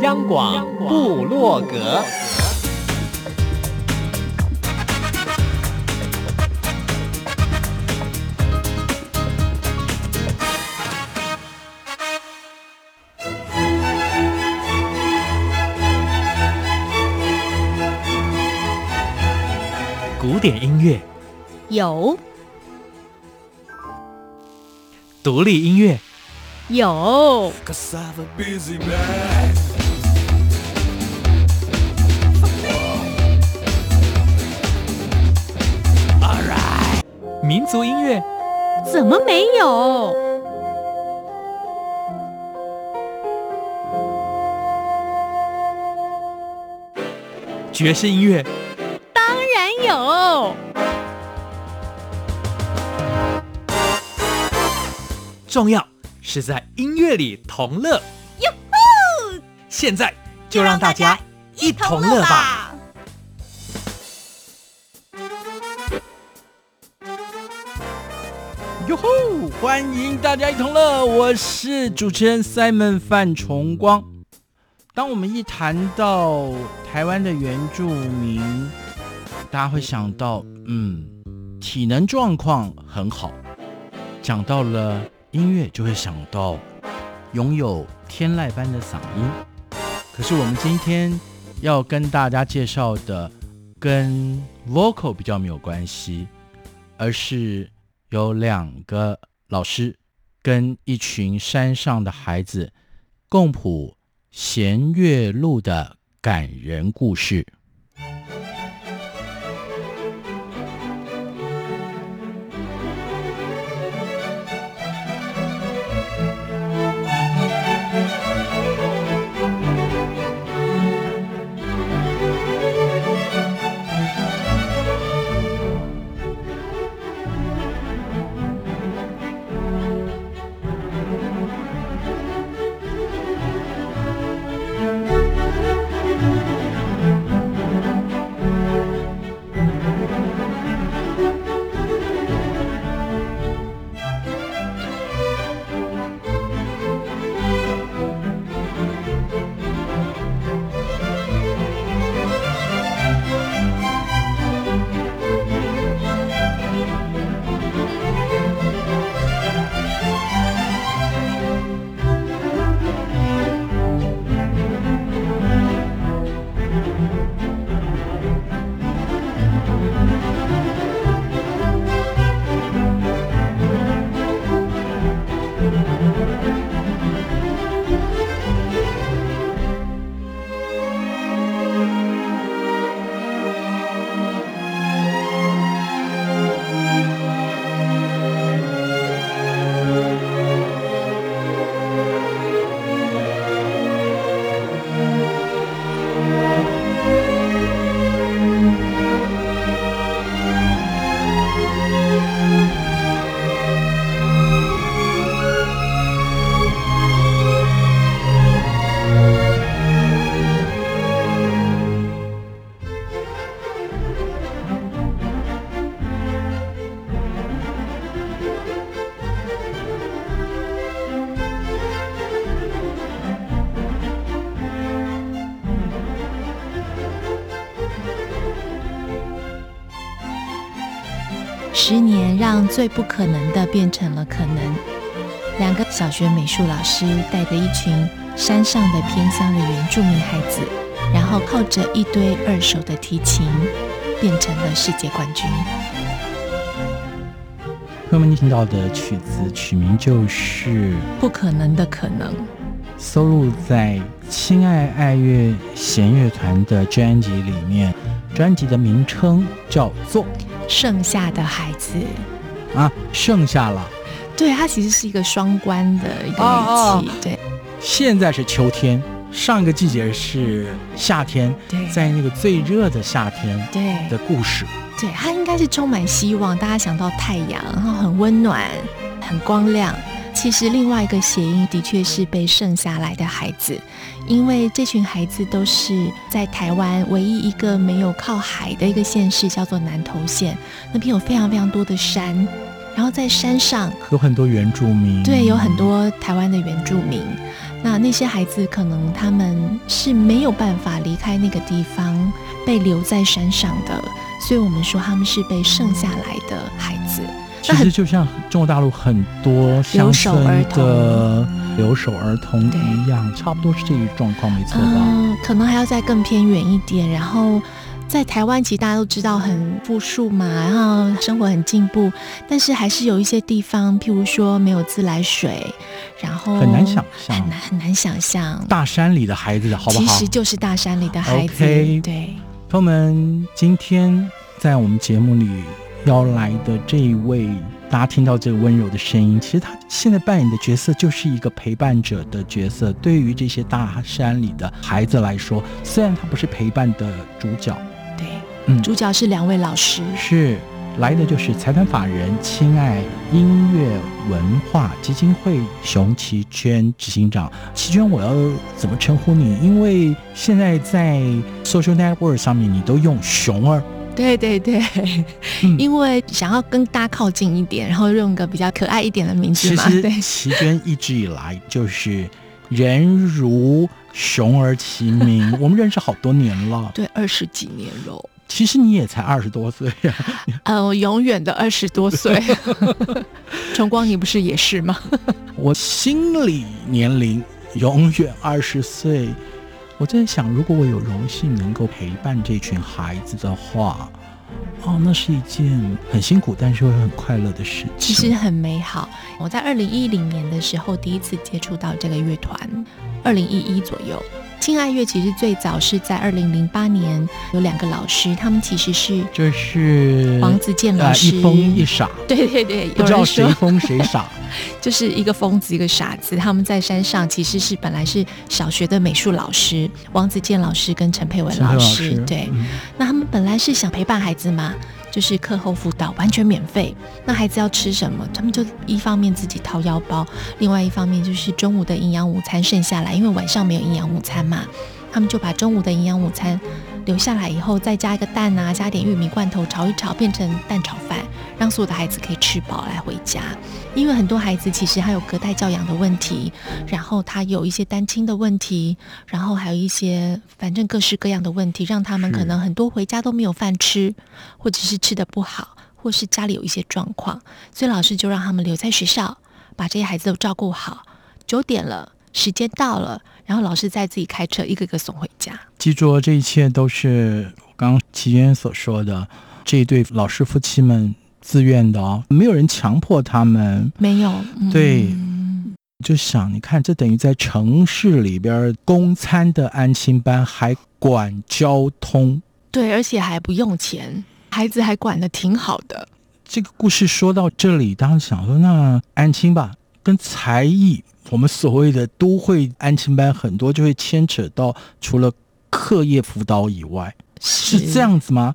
央广布洛格，古典音乐。有，独立音乐。有，民族音乐怎么没有？爵士音乐当然有，重要。是在音乐里同乐，哟吼！现在就让大家一同乐吧！欢迎大家一同乐，我是主持人 Simon 范崇光。当我们一谈到台湾的原住民，大家会想到，嗯，体能状况很好。讲到了。音乐就会想到拥有天籁般的嗓音，可是我们今天要跟大家介绍的跟 vocal 比较没有关系，而是有两个老师跟一群山上的孩子共谱弦乐路的感人故事。最不可能的变成了可能。两个小学美术老师带着一群山上的偏乡的原住民孩子，然后靠着一堆二手的提琴，变成了世界冠军。朋友们，你听到的曲子曲名就是《不可能的可能》，收录在亲爱爱乐弦乐团的专辑里面。专辑的名称叫做。剩下的孩子啊，剩下了。对，它其实是一个双关的一个语气。对，现在是秋天，上一个季节是夏天。对，在那个最热的夏天，对的故事。对，它应该是充满希望，大家想到太阳，然后很温暖，很光亮。其实另外一个谐音的确是被剩下来的孩子，因为这群孩子都是在台湾唯一一个没有靠海的一个县市，叫做南投县。那边有非常非常多的山，然后在山上有很多原住民，对，有很多台湾的原住民。那那些孩子可能他们是没有办法离开那个地方，被留在山上的，所以我们说他们是被剩下来的孩子。其实就像中国大陆很多乡村的留守儿童一样，差不多是这一状况，没错吧？嗯，可能还要再更偏远一点。然后在台湾，其实大家都知道很富庶嘛，然后生活很进步，但是还是有一些地方，譬如说没有自来水，然后很难想象，很难很难想象。大山里的孩子，好不好？其实就是大山里的孩子。Okay. 对，朋友们，今天在我们节目里。邀来的这一位，大家听到这个温柔的声音，其实他现在扮演的角色就是一个陪伴者的角色。对于这些大山里的孩子来说，虽然他不是陪伴的主角，对，嗯，主角是两位老师，是来的就是财团法人亲爱音乐文化基金会熊奇娟执行长。奇娟，我要怎么称呼你？因为现在在 social network 上面，你都用熊儿。对对对，因为想要跟大家靠近一点，然后用一个比较可爱一点的名字嘛。对，其娟一直以来就是人如熊而其名，我们认识好多年了，对，二十几年了。其实你也才二十多岁呀，呃，我永远的二十多岁。崇光，你不是也是吗？我心理年龄永远二十岁。我在想，如果我有荣幸能够陪伴这群孩子的话，哦，那是一件很辛苦，但是会很快乐的事情。其实很美好。我在二零一零年的时候第一次接触到这个乐团，二零一一左右。亲爱乐其实最早是在二零零八年，有两个老师，他们其实是就是王子健老师，呃、一疯一傻，对对对，不知道谁疯谁傻，就是一个疯子一个傻子。他们在山上其实是本来是小学的美术老师，王子健老师跟陈佩文老师，老师对、嗯，那他们本来是想陪伴孩子嘛。就是课后辅导完全免费，那孩子要吃什么，他们就一方面自己掏腰包，另外一方面就是中午的营养午餐剩下来，因为晚上没有营养午餐嘛，他们就把中午的营养午餐留下来以后，再加一个蛋啊，加点玉米罐头炒一炒，变成蛋炒饭，让所有的孩子可以吃饱来回家。因为很多孩子其实还有隔代教养的问题，然后他有一些单亲的问题，然后还有一些反正各式各样的问题，让他们可能很多回家都没有饭吃，或者是吃的不好，或是家里有一些状况，所以老师就让他们留在学校，把这些孩子都照顾好。九点了，时间到了，然后老师再自己开车一个个送回家。记住，这一切都是刚刚齐娟所说的这一对老师夫妻们。自愿的哦，没有人强迫他们，没有。对，嗯、就想你看，这等于在城市里边供餐的安亲班还管交通，对，而且还不用钱，孩子还管得挺好的。这个故事说到这里，当时想说，那安亲吧，跟才艺，我们所谓的都会安亲班很多就会牵扯到，除了课业辅导以外，是，这样子吗？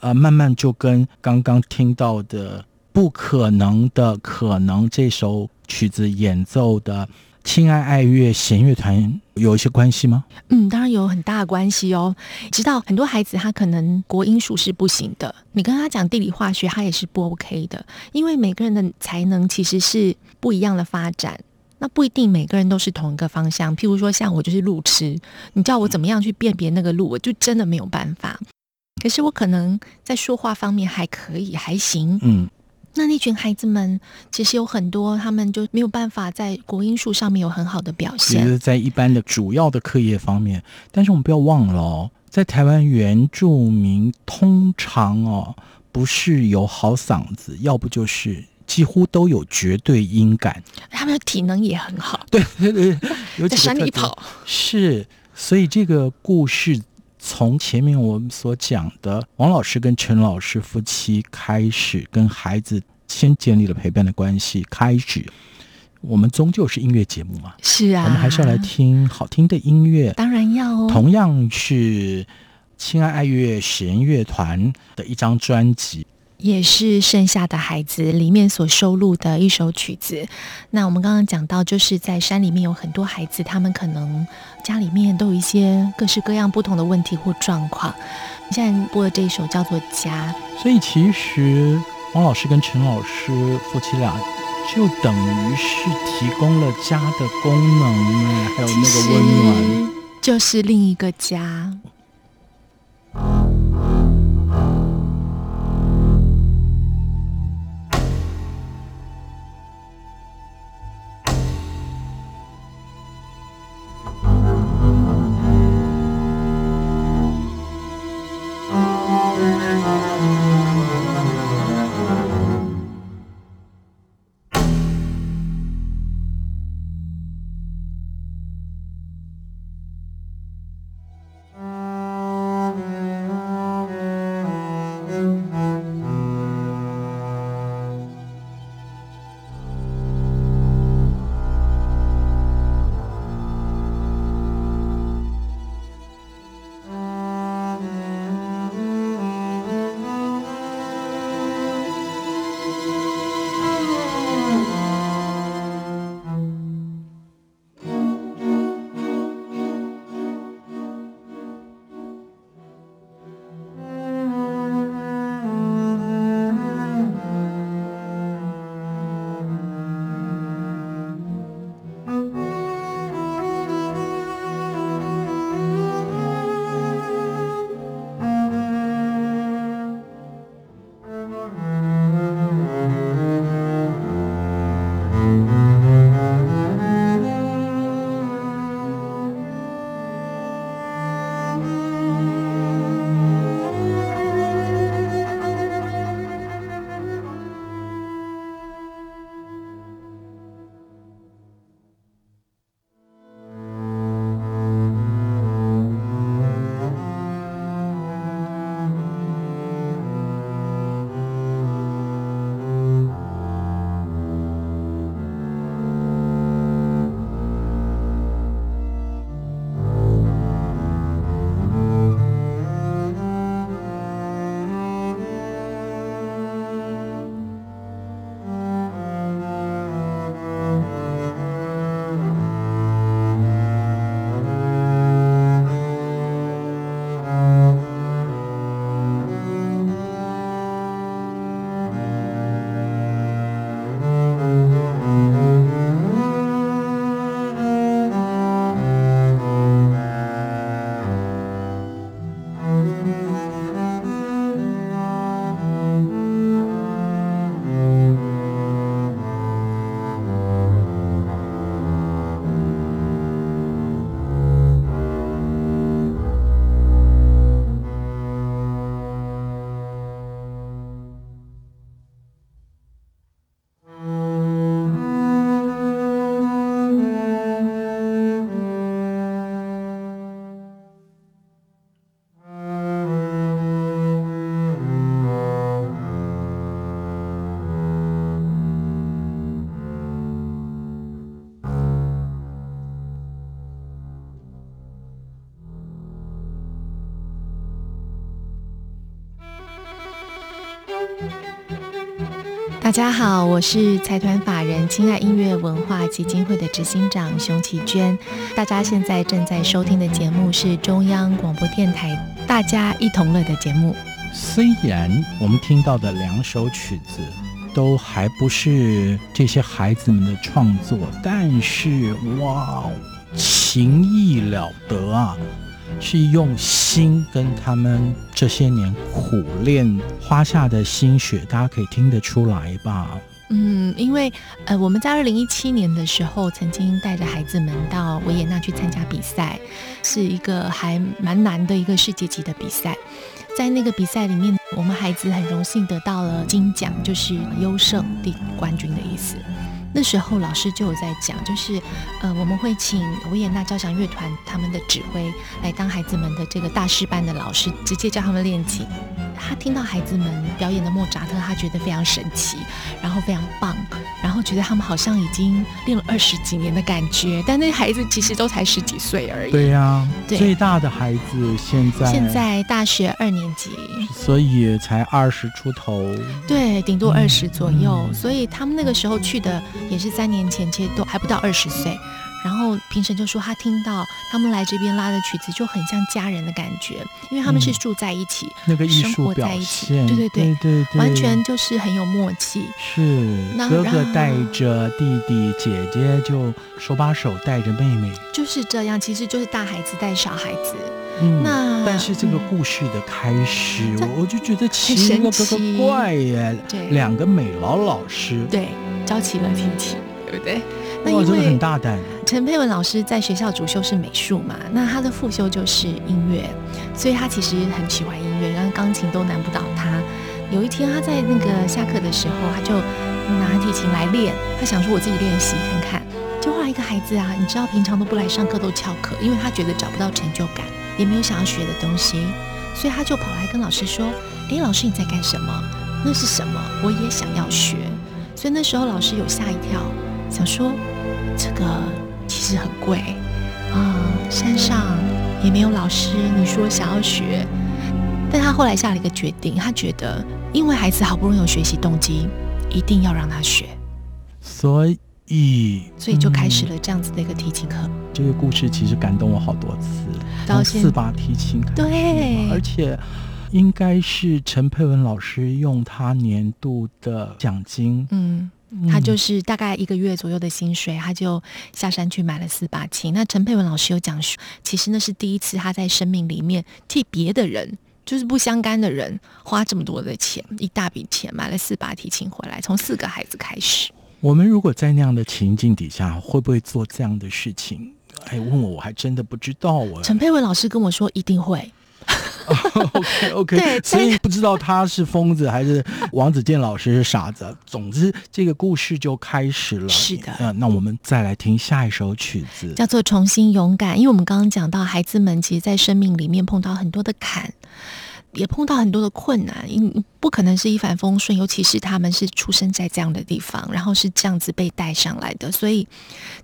呃，慢慢就跟刚刚听到的不可能的可能这首曲子演奏的亲爱爱乐弦乐团有一些关系吗？嗯，当然有很大的关系哦。知道很多孩子他可能国英数是不行的，你跟他讲地理化学，他也是不 OK 的，因为每个人的才能其实是不一样的发展，那不一定每个人都是同一个方向。譬如说像我就是路痴，你叫我怎么样去辨别那个路，我就真的没有办法。可是我可能在说话方面还可以，还行。嗯，那那群孩子们其实有很多，他们就没有办法在国音数上面有很好的表现。其实，在一般的主要的课业方面，但是我们不要忘了哦，在台湾原住民通常哦，不是有好嗓子，要不就是几乎都有绝对音感。他们的体能也很好。对对对，有在山里跑。是，所以这个故事。从前面我们所讲的王老师跟陈老师夫妻开始，跟孩子先建立了陪伴的关系。开始，我们终究是音乐节目嘛，是啊，我们还是要来听好听的音乐，当然要哦。同样是亲爱爱乐弦乐团的一张专辑。也是剩下的孩子里面所收录的一首曲子。那我们刚刚讲到，就是在山里面有很多孩子，他们可能家里面都有一些各式各样不同的问题或状况。现在播的这一首叫做《家》，所以其实王老师跟陈老师夫妻俩就等于是提供了家的功能，还有那个温暖，就是另一个家。大家好，我是财团法人亲爱音乐文化基金会的执行长熊启娟。大家现在正在收听的节目是中央广播电台《大家一同乐》的节目。虽然我们听到的两首曲子都还不是这些孩子们的创作，但是哇，情意了得啊！是用心跟他们这些年苦练花下的心血，大家可以听得出来吧？嗯，因为呃，我们在二零一七年的时候，曾经带着孩子们到维也纳去参加比赛，是一个还蛮难的一个世界级的比赛。在那个比赛里面，我们孩子很荣幸得到了金奖，就是优胜第冠军的意思。那时候老师就有在讲，就是，呃，我们会请维也纳交响乐团他们的指挥来当孩子们的这个大师班的老师，直接教他们练琴。他听到孩子们表演的莫扎特，他觉得非常神奇，然后非常棒，然后觉得他们好像已经练了二十几年的感觉。但那孩子其实都才十几岁而已。对呀、啊，对，最大的孩子现在现在大学二年级，所以才二十出头。对，顶多二十左右、嗯。所以他们那个时候去的。也是三年前，其实都还不到二十岁，然后评审就说他听到他们来这边拉的曲子就很像家人的感觉，因为他们是住在一起，嗯、那个艺术生活在一起，对对对对对对，完全就是很有默契。是哥哥带着弟弟，姐姐就手把手带着妹妹，就是这样，其实就是大孩子带小孩子。嗯，那但是这个故事的开始，嗯、我就觉得奇了个个怪耶，对，两个美劳老师，对，教起了提琴，对不对？那因为很大胆。陈佩文老师在学校主修是美术嘛，那他的副修就是音乐，所以他其实很喜欢音乐，然后钢琴都难不倒他。有一天他在那个下课的时候，他就拿提琴来练，他想说我自己练习看看。就后来一个孩子啊，你知道平常都不来上课都翘课，因为他觉得找不到成就感，也没有想要学的东西，所以他就跑来跟老师说：“哎，老师你在干什么？那是什么？我也想要学。”所以那时候老师有吓一跳，想说。这个其实很贵啊，山上也没有老师。你说想要学，但他后来下了一个决定，他觉得因为孩子好不容易有学习动机，一定要让他学，所以所以就开始了这样子的一个提琴课。嗯，这个故事其实感动我好多次，到四把提琴开始，对，而且应该是陈佩文老师用他年度的奖金，嗯。他就是大概一个月左右的薪水，他就下山去买了四把琴。那陈佩文老师有讲说，其实那是第一次他在生命里面替别的人，就是不相干的人，花这么多的钱，一大笔钱买了四把提琴回来，从四个孩子开始。我们如果在那样的情境底下，会不会做这样的事情？哎，问我我还真的不知道。我陈佩文老师跟我说一定会。OK OK，对，所以不知道他是疯子还是王子健老师是傻子。总之，这个故事就开始了。是的，呃，那我们再来听下一首曲子，叫做《重新勇敢》。因为我们刚刚讲到，孩子们其实，在生命里面碰到很多的坎。也碰到很多的困难，因不可能是一帆风顺，尤其是他们是出生在这样的地方，然后是这样子被带上来的，所以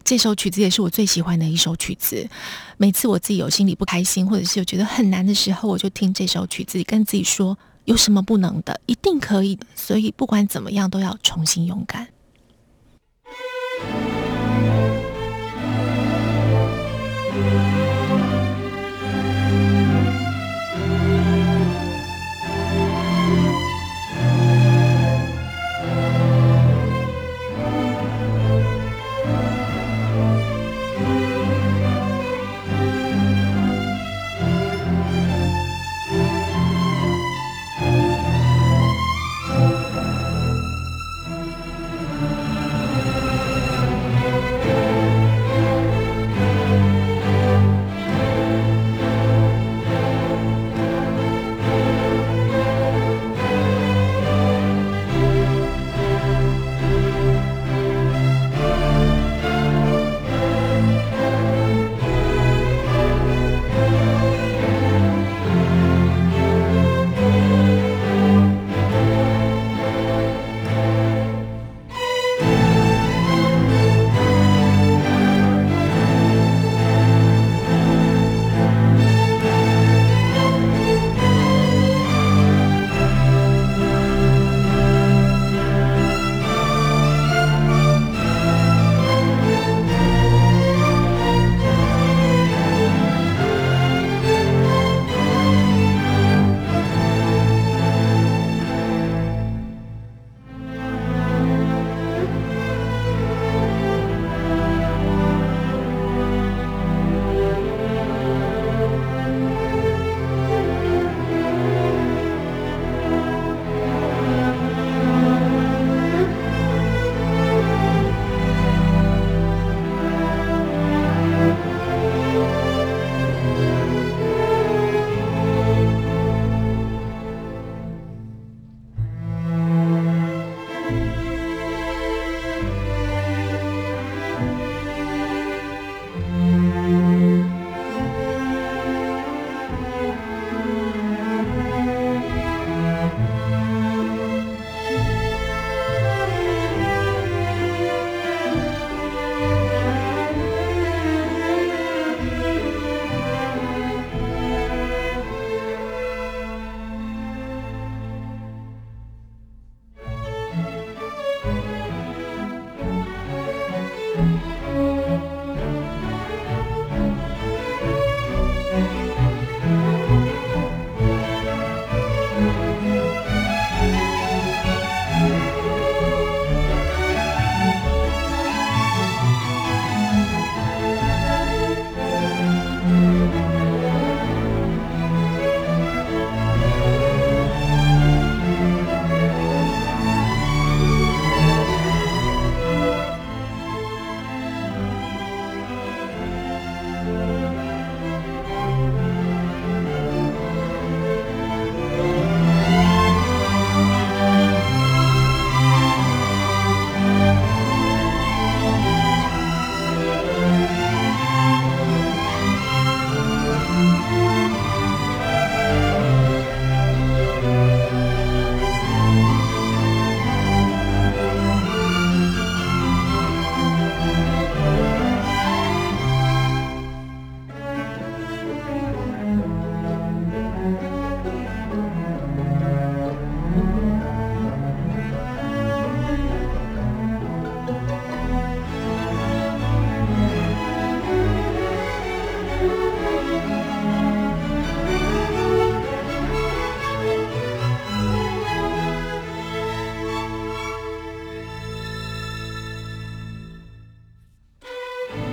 这首曲子也是我最喜欢的一首曲子。每次我自己有心里不开心，或者是有觉得很难的时候，我就听这首曲子，跟自己说有什么不能的，一定可以的。所以不管怎么样，都要重新勇敢。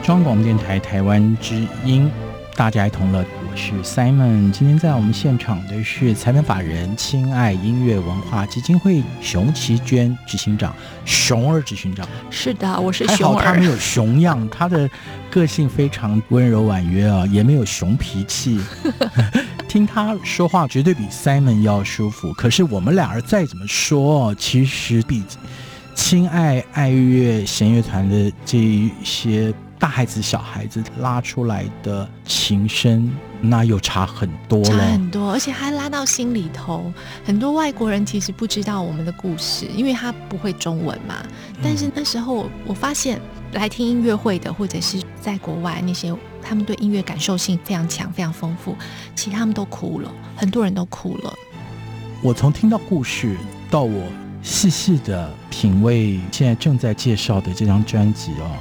广播电台台湾之音，大家一同乐，我是 Simon。今天在我们现场的是裁判法人亲爱音乐文化基金会熊其娟执行长，熊儿执行长。是的，我是熊儿。他没有熊样，他的个性非常温柔婉约啊，也没有熊脾气。听他说话绝对比 Simon 要舒服。可是我们俩人再怎么说，其实比亲爱爱乐弦乐团的这一些大孩子、小孩子拉出来的琴声，那又差很多了。差很多，而且还拉到心里头。很多外国人其实不知道我们的故事，因为他不会中文嘛。但是那时候我发现，来听音乐会的，或者是在国外那些。他们对音乐感受性非常强，非常丰富。其实他们都哭了，很多人都哭了。我从听到故事到我细细的品味现在正在介绍的这张专辑哦，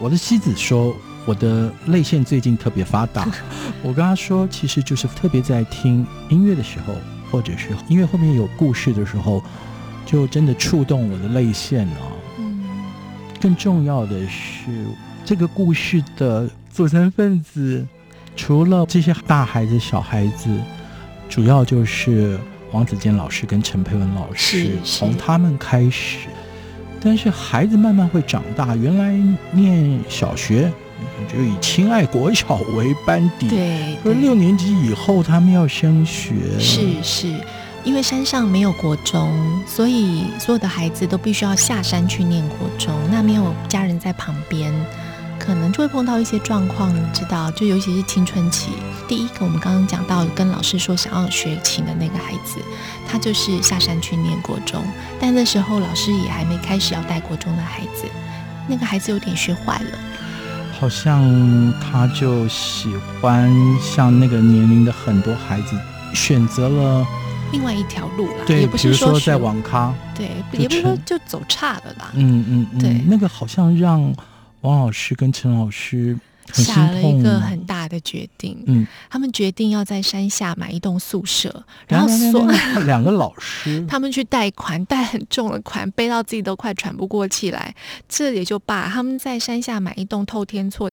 我的妻子说我的泪腺最近特别发达。我跟她说，其实就是特别在听音乐的时候，或者是音乐后面有故事的时候，就真的触动我的泪腺哦。嗯。更重要的是这个故事的。组成分子除了这些大孩子、小孩子，主要就是王子健老师跟陈佩文老师，从他们开始。但是孩子慢慢会长大，原来念小学就以亲爱国小为班底，对，而六年级以后他们要升学，是是，因为山上没有国中，所以所有的孩子都必须要下山去念国中，那没有家人在旁边。可能就会碰到一些状况，你知道，就尤其是青春期。第一个，我们刚刚讲到跟老师说想要学琴的那个孩子，他就是下山去念国中，但那时候老师也还没开始要带国中的孩子，那个孩子有点学坏了，好像他就喜欢像那个年龄的很多孩子，选择了另外一条路了，对，也不是说，说在网咖，对，也不是说就走差了啦，嗯嗯嗯，对，那个好像让。王老师跟陈老师下了一个很大的决定，嗯，他们决定要在山下买一栋宿舍，然后所两个老师，他们去贷款，贷很重的款，背到自己都快喘不过气来，这也就罢，他们在山下买一栋透天厝。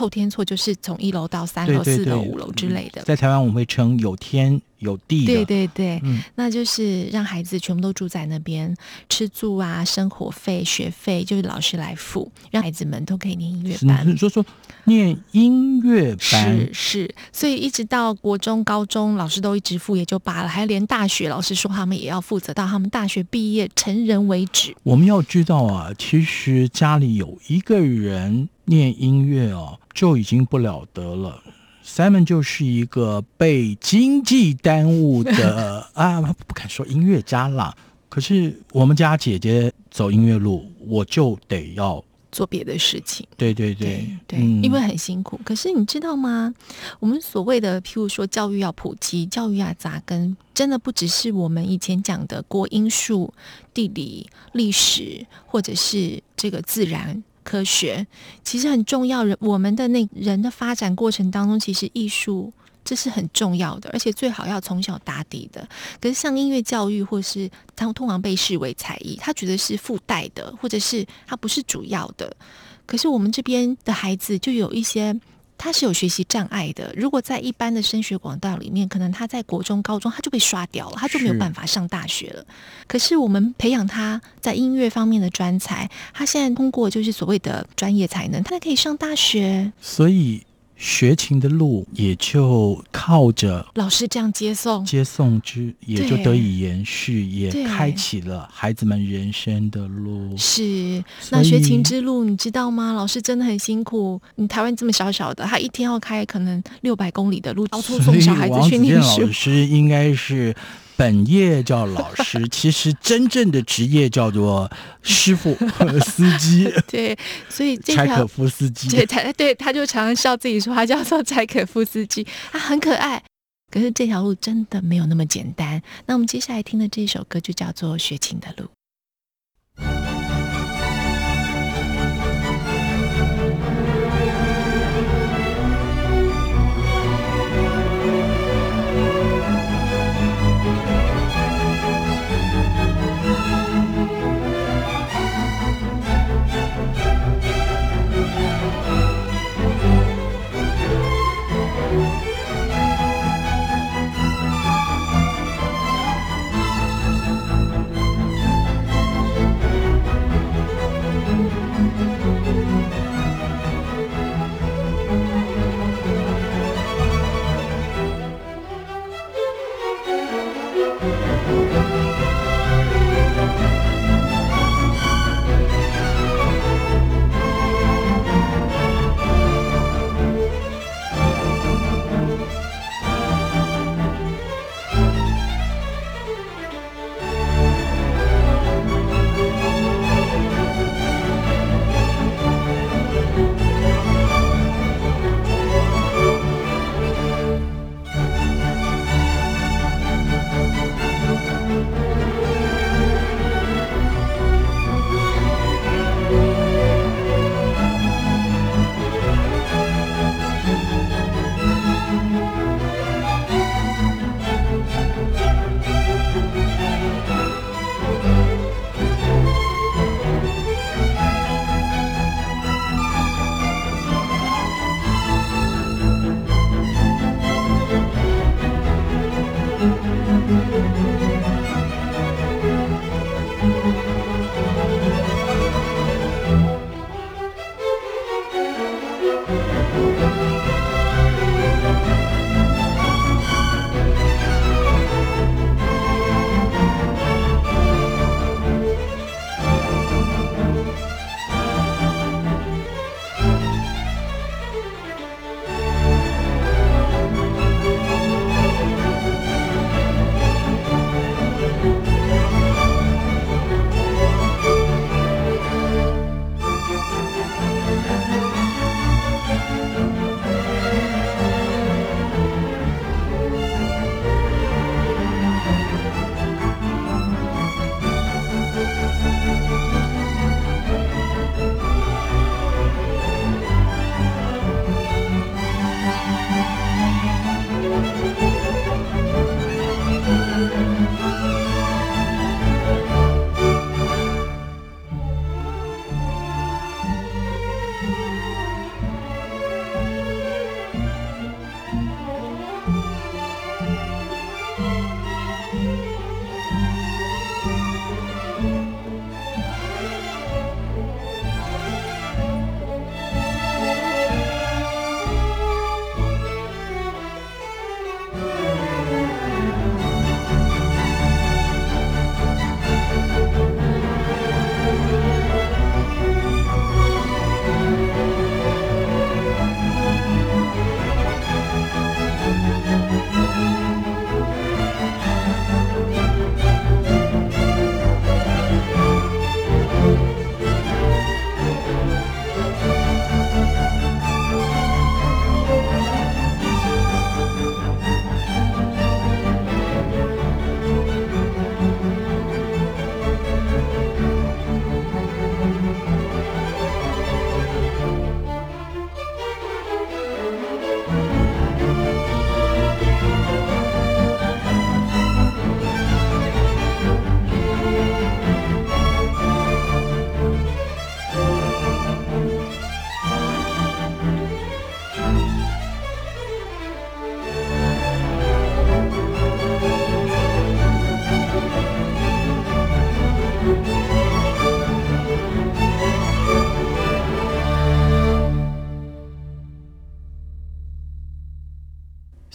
透天错就是从一楼到三楼、四楼、五楼之类的。在台湾我们会称有天有地。对对对，嗯，那就是让孩子全部都住在那边，吃住啊、生活费、学费就是老师来付，让孩子们都可以念音乐班。你说说念音乐班是是，所以一直到国中、高中，老师都一直付也就罢了，还连大学老师说他们也要负责到他们大学毕业成人为止。我们要知道啊，其实家里有一个人。念音乐哦，就已经不了得了。Simon 就是一个被经济耽误的 啊，不敢说音乐家啦。可是我们家姐姐走音乐路，我就得要做别的事情。对对对对，对嗯、因为很辛苦。可是你知道吗？我们所谓的，譬如说教育要普及，教育要扎根，真的不只是我们以前讲的国英数、地理、历史，或者是这个自然。科学其实很重要，人我们的那人的发展过程当中，其实艺术这是很重要的，而且最好要从小打底的。可是像音乐教育，或是它通常被视为才艺，他觉得是附带的，或者是他不是主要的。可是我们这边的孩子就有一些。他是有学习障碍的。如果在一般的升学管道里面，可能他在国中、高中他就被刷掉了，他就没有办法上大学了。可是我们培养他在音乐方面的专才，他现在通过就是所谓的专业才能，他可以上大学。所以。学琴的路也就靠着老师这样接送，接送之也就得以延续，也开启了孩子们人生的路。是，那学琴之路你知道吗？老师真的很辛苦。你台湾这么小小的，他一天要开可能六百公里的路，到处送小孩子去念老师应该是。本业叫老师，其实真正的职业叫做师傅和 司机。对，所以这柴可夫斯基，对，他对他就常常笑自己说他叫做柴可夫斯基，他很可爱。可是这条路真的没有那么简单。那我们接下来听的这首歌就叫做《学琴的路》。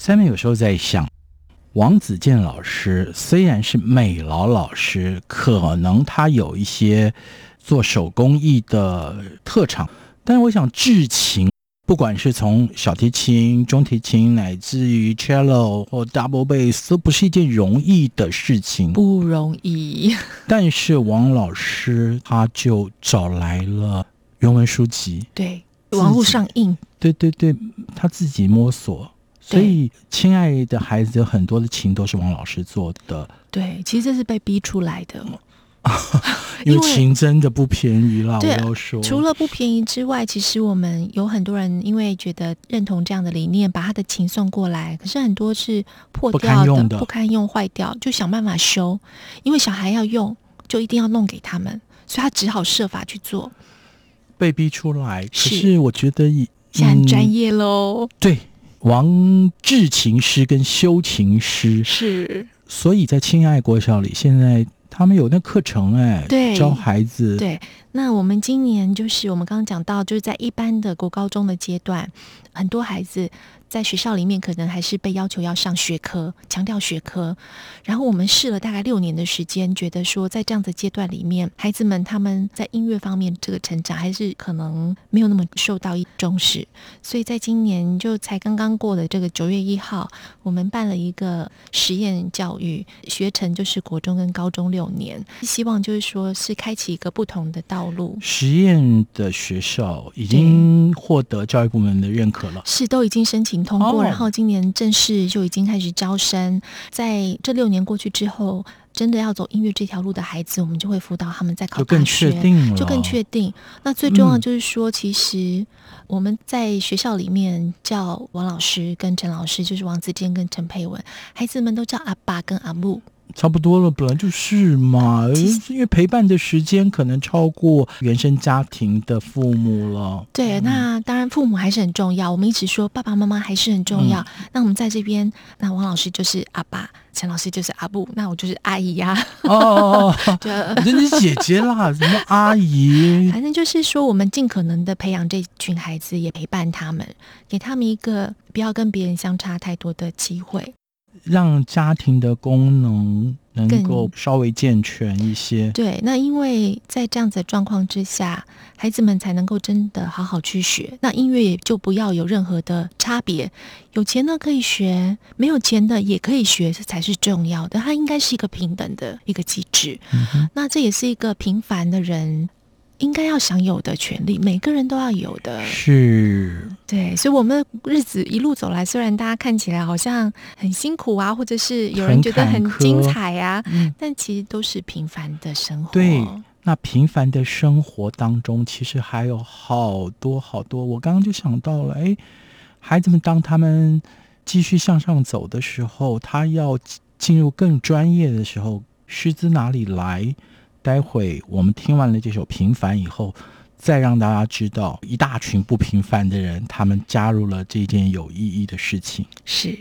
Simon 有时候在想，王子健老师虽然是美劳老师，可能他有一些做手工艺的特长，但是我想制琴。不管是从小提琴、中提琴，乃至于 cello 或 double bass，都不是一件容易的事情，不容易。但是王老师他就找来了原文书籍，对，网络上印，对对对，他自己摸索。所以，亲爱的孩子，有很多的琴都是王老师做的。对，其实这是被逼出来的。因为琴真的不便宜啦，我要说。除了不便宜之外，其实我们有很多人因为觉得认同这样的理念，把他的琴送过来，可是很多是破掉的、不堪用的、不堪用、坏掉，就想办法修。因为小孩要用，就一定要弄给他们，所以他只好设法去做。被逼出来，可是我觉得已现在很专业喽。对，王志琴师跟修琴师是，所以在亲爱国小里现在。他们有那课程哎，对，教孩子。对，那我们今年就是我们刚刚讲到，就是在一般的国高中的阶段，很多孩子。在学校里面，可能还是被要求要上学科，强调学科。然后我们试了大概六年的时间，觉得说在这样的阶段里面，孩子们他们在音乐方面这个成长还是可能没有那么受到重视。所以在今年就才刚刚过的这个九月一号，我们办了一个实验教育学程，就是国中跟高中六年，希望就是说是开启一个不同的道路。实验的学校已经获得教育部门的认可了，是都已经申请。通过，然后今年正式就已经开始招生。在这六年过去之后，真的要走音乐这条路的孩子，我们就会辅导他们在考大学，就更确定了，就更确定。那最重要就是说，其实我们在学校里面叫王老师跟陈老师，就是王子健跟陈佩文，孩子们都叫阿爸跟阿木。差不多了，本来就是嘛。因为陪伴的时间可能超过原生家庭的父母了。对，那当然父母还是很重要。我们一直说爸爸妈妈还是很重要。嗯、那我们在这边，那王老师就是阿爸，陈老师就是阿布，那我就是阿姨呀、啊。哦，就你姐姐啦，什么阿姨？反正就是说，我们尽可能的培养这群孩子，也陪伴他们，给他们一个不要跟别人相差太多的机会。让家庭的功能能够稍微健全一些。对，那因为在这样子的状况之下，孩子们才能够真的好好去学。那音乐也就不要有任何的差别，有钱的可以学，没有钱的也可以学，这才是重要的。它应该是一个平等的一个机制。嗯哼。那这也是一个平凡的人。应该要享有的权利，每个人都要有的。是，对，所以，我们的日子一路走来，虽然大家看起来好像很辛苦啊，或者是有人觉得很精彩啊，但其实都是平凡的生活。对，那平凡的生活当中，其实还有好多好多。我刚刚就想到了，哎，孩子们当他们继续向上走的时候，他要进入更专业的时候，师资哪里来？待会我们听完了这首《平凡》以后，再让大家知道一大群不平凡的人，他们加入了这件有意义的事情。是。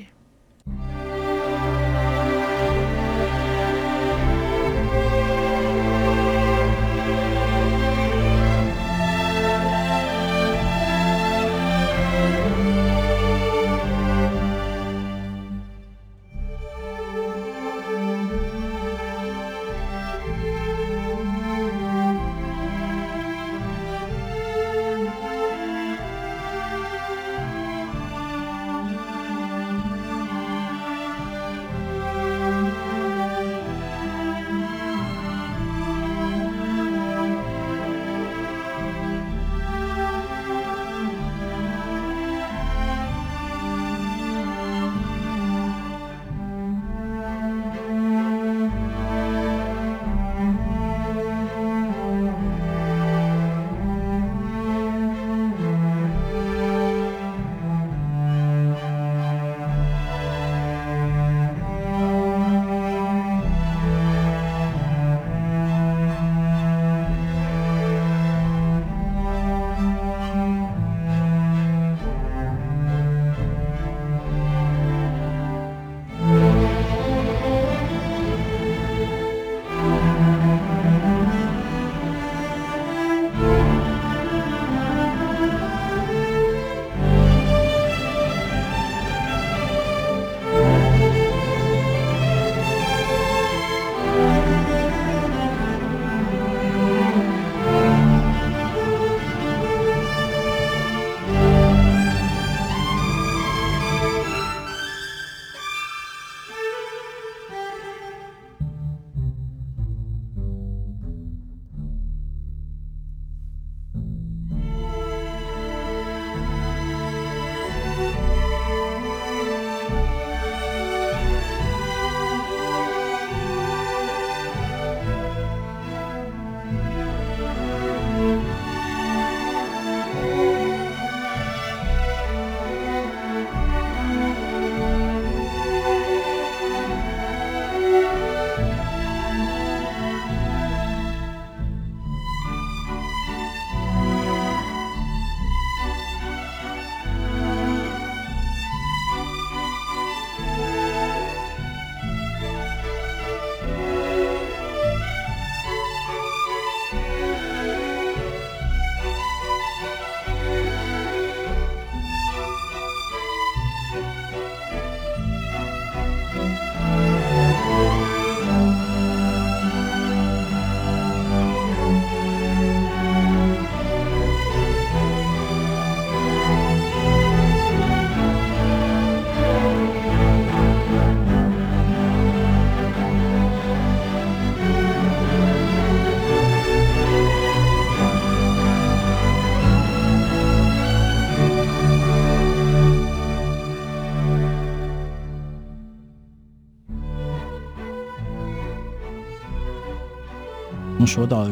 刚说到。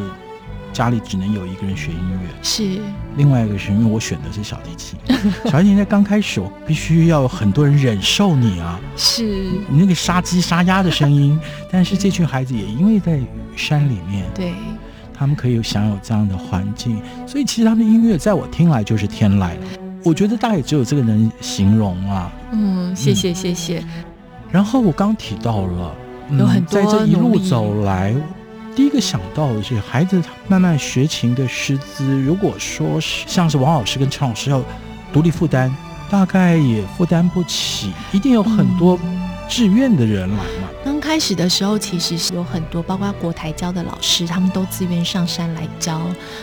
家里只能有一个人学音乐，是。另外一个是因为我选的是小提琴，小提琴在刚开始我必须要有很多人忍受你啊，是。你那个杀鸡杀鸭的声音，但是这群孩子也因为在山里面，对，他们可以享有这样的环境，所以其实他们音乐在我听来就是天籁，我觉得大概只有这个能形容啊。嗯，谢谢谢谢。然后我刚提到了，嗯、有很多在这一路走来。第一个想到的是，孩子慢慢学琴的师资，如果说是像是王老师跟陈老师要独立负担，大概也负担不起，一定有很多志愿的人来嘛。刚开始的时候，其实是有很多，包括国台教的老师，他们都自愿上山来教，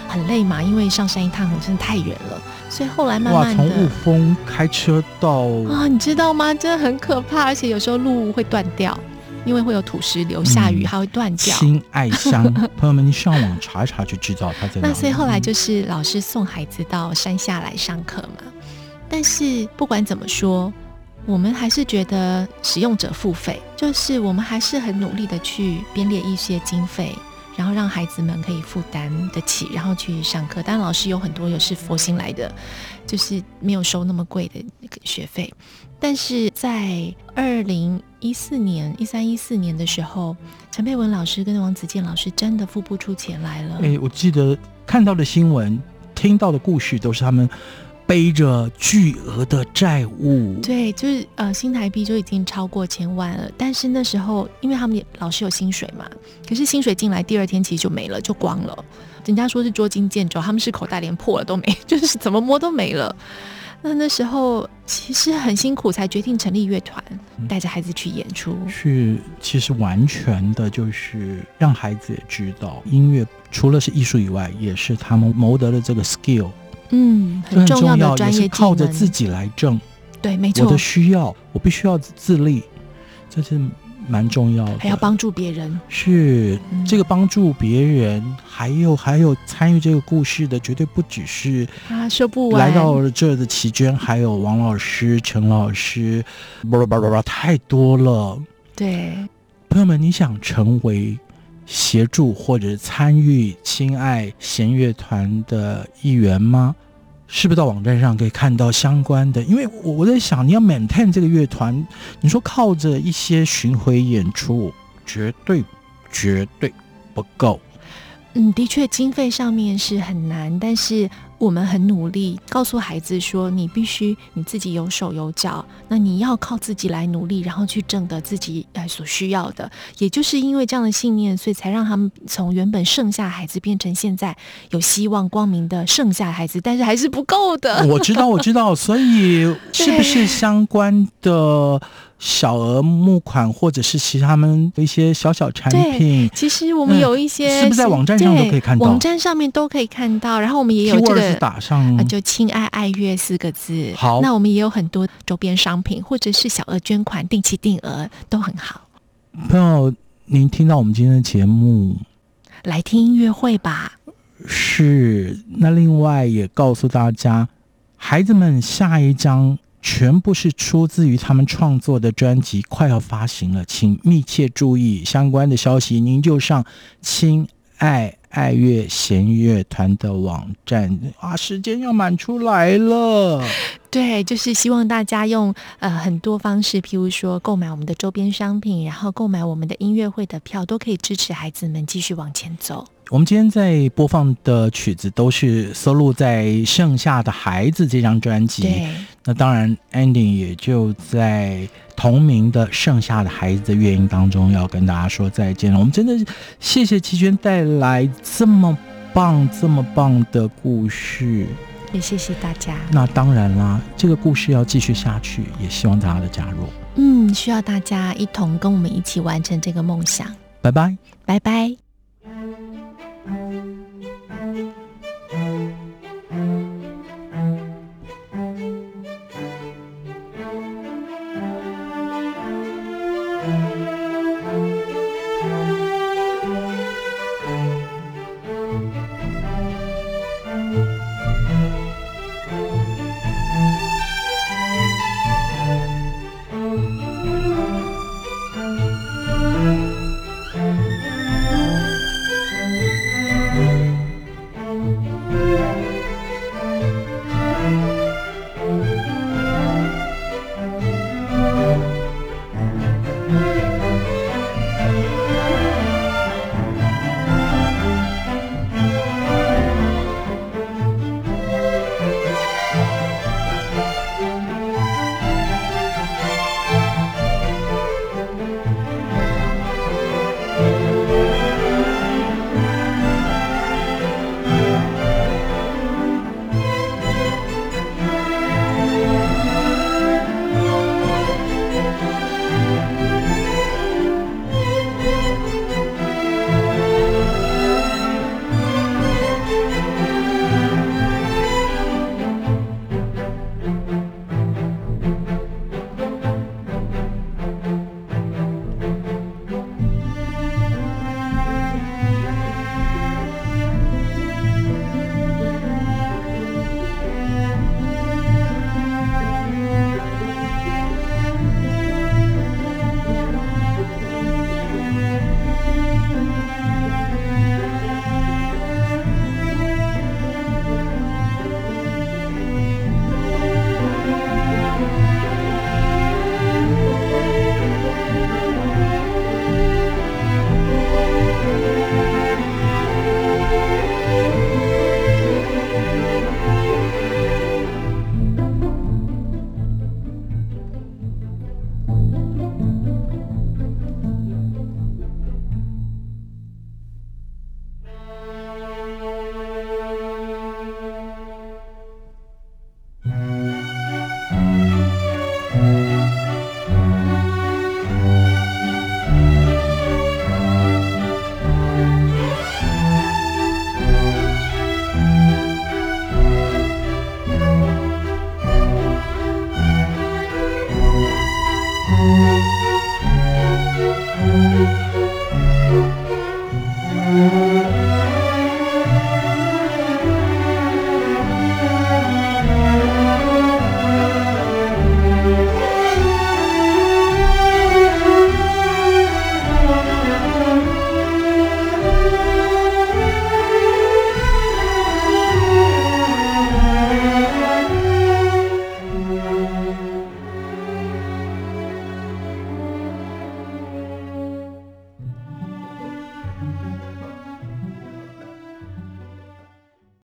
很累嘛，因为上山一趟真的太远了，所以后来慢慢的，哇，从雾峰开车到啊，你知道吗？真的很可怕，而且有时候路会断掉。因为会有土石流，下雨还会断掉。心爱乡，朋友们，你上网查一查就知道它在哪里。那所以后来就是老师送孩子到山下来上课嘛。但是不管怎么说，我们还是觉得使用者付费，就是我们还是很努力的去编列一些经费，然后让孩子们可以负担得起，然后去上课。当然老师有很多也是佛心来的，就是没有收那么贵的那个学费。但是在二零一四年、一三一四年的时候，陈佩文老师跟王子健老师真的付不出钱来了。哎，我记得看到的新闻、听到的故事，都是他们背着巨额的债务。对，就是呃，新台币就已经超过千万了。但是那时候，因为他们也老师有薪水嘛，可是薪水进来第二天其实就没了，就光了。人家说是捉襟见肘，他们是口袋连破了都没，就是怎么摸都没了。那那时候其实很辛苦，才决定成立乐团，带着孩子去演出。是，其实完全的就是让孩子也知道，音乐除了是艺术以外，也是他们谋得的这个 skill。嗯，很重要的专业技能，靠着自己来挣。对，没错。我的需要，我必须要自立，这是。蛮重要的，还要帮助别人。是、嗯、这个帮助别人，还有还有参与这个故事的，绝对不只是啊，说不完。来到了这的琦娟，还有王老师、陈老师，巴拉巴拉巴拉，太多了。对，朋友们，你想成为协助或者参与亲爱弦乐团的一员吗？是不是到网站上可以看到相关的？因为我我在想，你要 maintain 这个乐团，你说靠着一些巡回演出，绝对绝对不够。嗯，的确，经费上面是很难，但是我们很努力，告诉孩子说，你必须你自己有手有脚，那你要靠自己来努力，然后去挣得自己呃所需要的。也就是因为这样的信念，所以才让他们从原本剩下孩子变成现在有希望光明的剩下孩子，但是还是不够的。我知道，我知道，所以是不是 相关的？小额募款，或者是其他们的一些小小产品。其实我们有一些，嗯、是不是在网站上都可以看到？网站上面都可以看到。然后我们也有这个打上，就“亲爱爱乐”四个字。好，那我们也有很多周边商品，或者是小额捐款、定期定额都很好。朋友，您听到我们今天的节目，来听音乐会吧。是。那另外也告诉大家，孩子们下一章。全部是出自于他们创作的专辑，快要发行了，请密切注意相关的消息。您就上亲爱爱乐弦乐团的网站啊，时间要满出来了。对，就是希望大家用呃很多方式，譬如说购买我们的周边商品，然后购买我们的音乐会的票，都可以支持孩子们继续往前走。我们今天在播放的曲子都是收录在《剩下的孩子》这张专辑。对，那当然，ending 也就在同名的《剩下的孩子》的乐音当中要跟大家说再见了。我们真的谢谢齐娟带来这么棒、这么棒的故事，也谢谢大家。那当然啦，这个故事要继续下去，也希望大家的加入。嗯，需要大家一同跟我们一起完成这个梦想。拜拜，拜拜。Thank you.